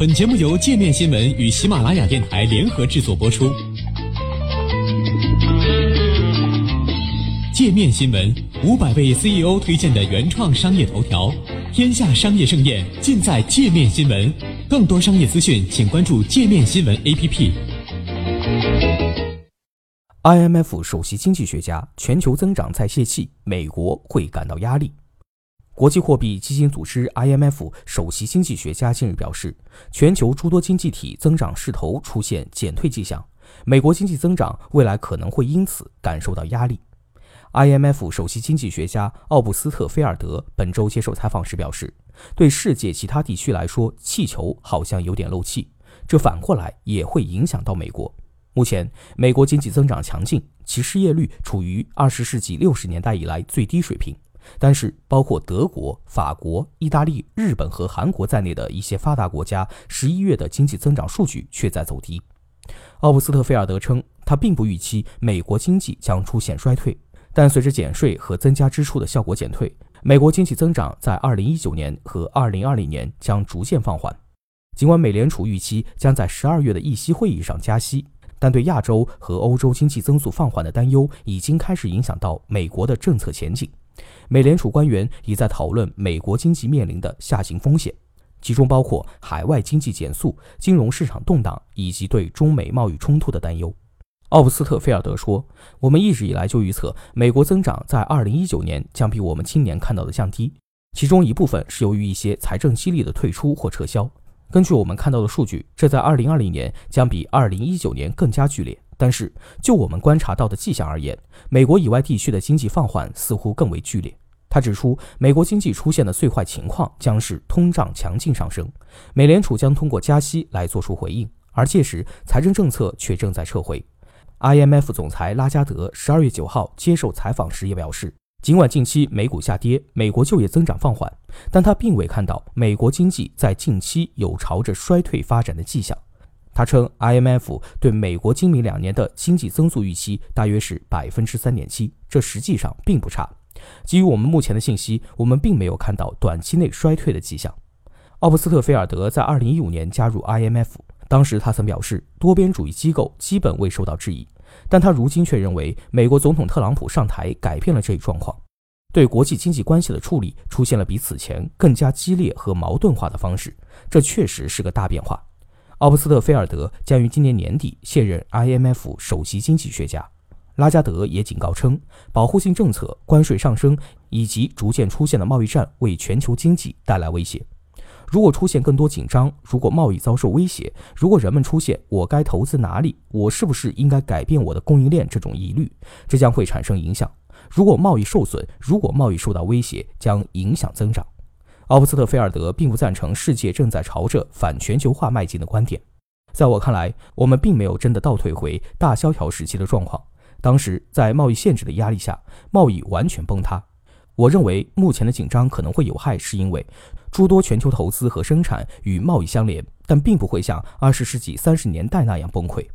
本节目由界面新闻与喜马拉雅电台联合制作播出。界面新闻五百位 CEO 推荐的原创商业头条，天下商业盛宴尽在界面新闻。更多商业资讯，请关注界面新闻 APP。IMF 首席经济学家，全球增长在泄气，美国会感到压力。国际货币基金组织 （IMF） 首席经济学家近日表示，全球诸多经济体增长势头出现减退迹象，美国经济增长未来可能会因此感受到压力。IMF 首席经济学家奥布斯特菲尔德本周接受采访时表示，对世界其他地区来说，气球好像有点漏气，这反过来也会影响到美国。目前，美国经济增长强劲，其失业率处于二十世纪六十年代以来最低水平。但是，包括德国、法国、意大利、日本和韩国在内的一些发达国家，十一月的经济增长数据却在走低。奥布斯特菲尔德称，他并不预期美国经济将出现衰退，但随着减税和增加支出的效果减退，美国经济增长在二零一九年和二零二零年将逐渐放缓。尽管美联储预期将在十二月的议息会议上加息，但对亚洲和欧洲经济增速放缓的担忧已经开始影响到美国的政策前景。美联储官员已在讨论美国经济面临的下行风险，其中包括海外经济减速、金融市场动荡以及对中美贸易冲突的担忧。奥布斯特菲尔德说：“我们一直以来就预测，美国增长在2019年将比我们今年看到的降低，其中一部分是由于一些财政激励的退出或撤销。根据我们看到的数据，这在2020年将比2019年更加剧烈。”但是，就我们观察到的迹象而言，美国以外地区的经济放缓似乎更为剧烈。他指出，美国经济出现的最坏情况将是通胀强劲上升，美联储将通过加息来做出回应，而届时财政政策却正在撤回。IMF 总裁拉加德十二月九号接受采访时也表示，尽管近期美股下跌，美国就业增长放缓，但他并未看到美国经济在近期有朝着衰退发展的迹象。他称，IMF 对美国今明两年的经济增速预期大约是百分之三点七，这实际上并不差。基于我们目前的信息，我们并没有看到短期内衰退的迹象。奥布斯特菲尔德在二零一五年加入 IMF，当时他曾表示，多边主义机构基本未受到质疑，但他如今却认为，美国总统特朗普上台改变了这一状况，对国际经济关系的处理出现了比此前更加激烈和矛盾化的方式，这确实是个大变化。奥布斯特菲尔德将于今年年底卸任 IMF 首席经济学家。拉加德也警告称，保护性政策、关税上升以及逐渐出现的贸易战为全球经济带来威胁。如果出现更多紧张，如果贸易遭受威胁，如果人们出现“我该投资哪里？我是不是应该改变我的供应链”这种疑虑，这将会产生影响。如果贸易受损，如果贸易受到威胁，将影响增长。奥布斯特菲尔德并不赞成世界正在朝着反全球化迈进的观点。在我看来，我们并没有真的倒退回大萧条时期的状况。当时在贸易限制的压力下，贸易完全崩塌。我认为目前的紧张可能会有害，是因为诸多全球投资和生产与贸易相连，但并不会像二十世纪三十年代那样崩溃。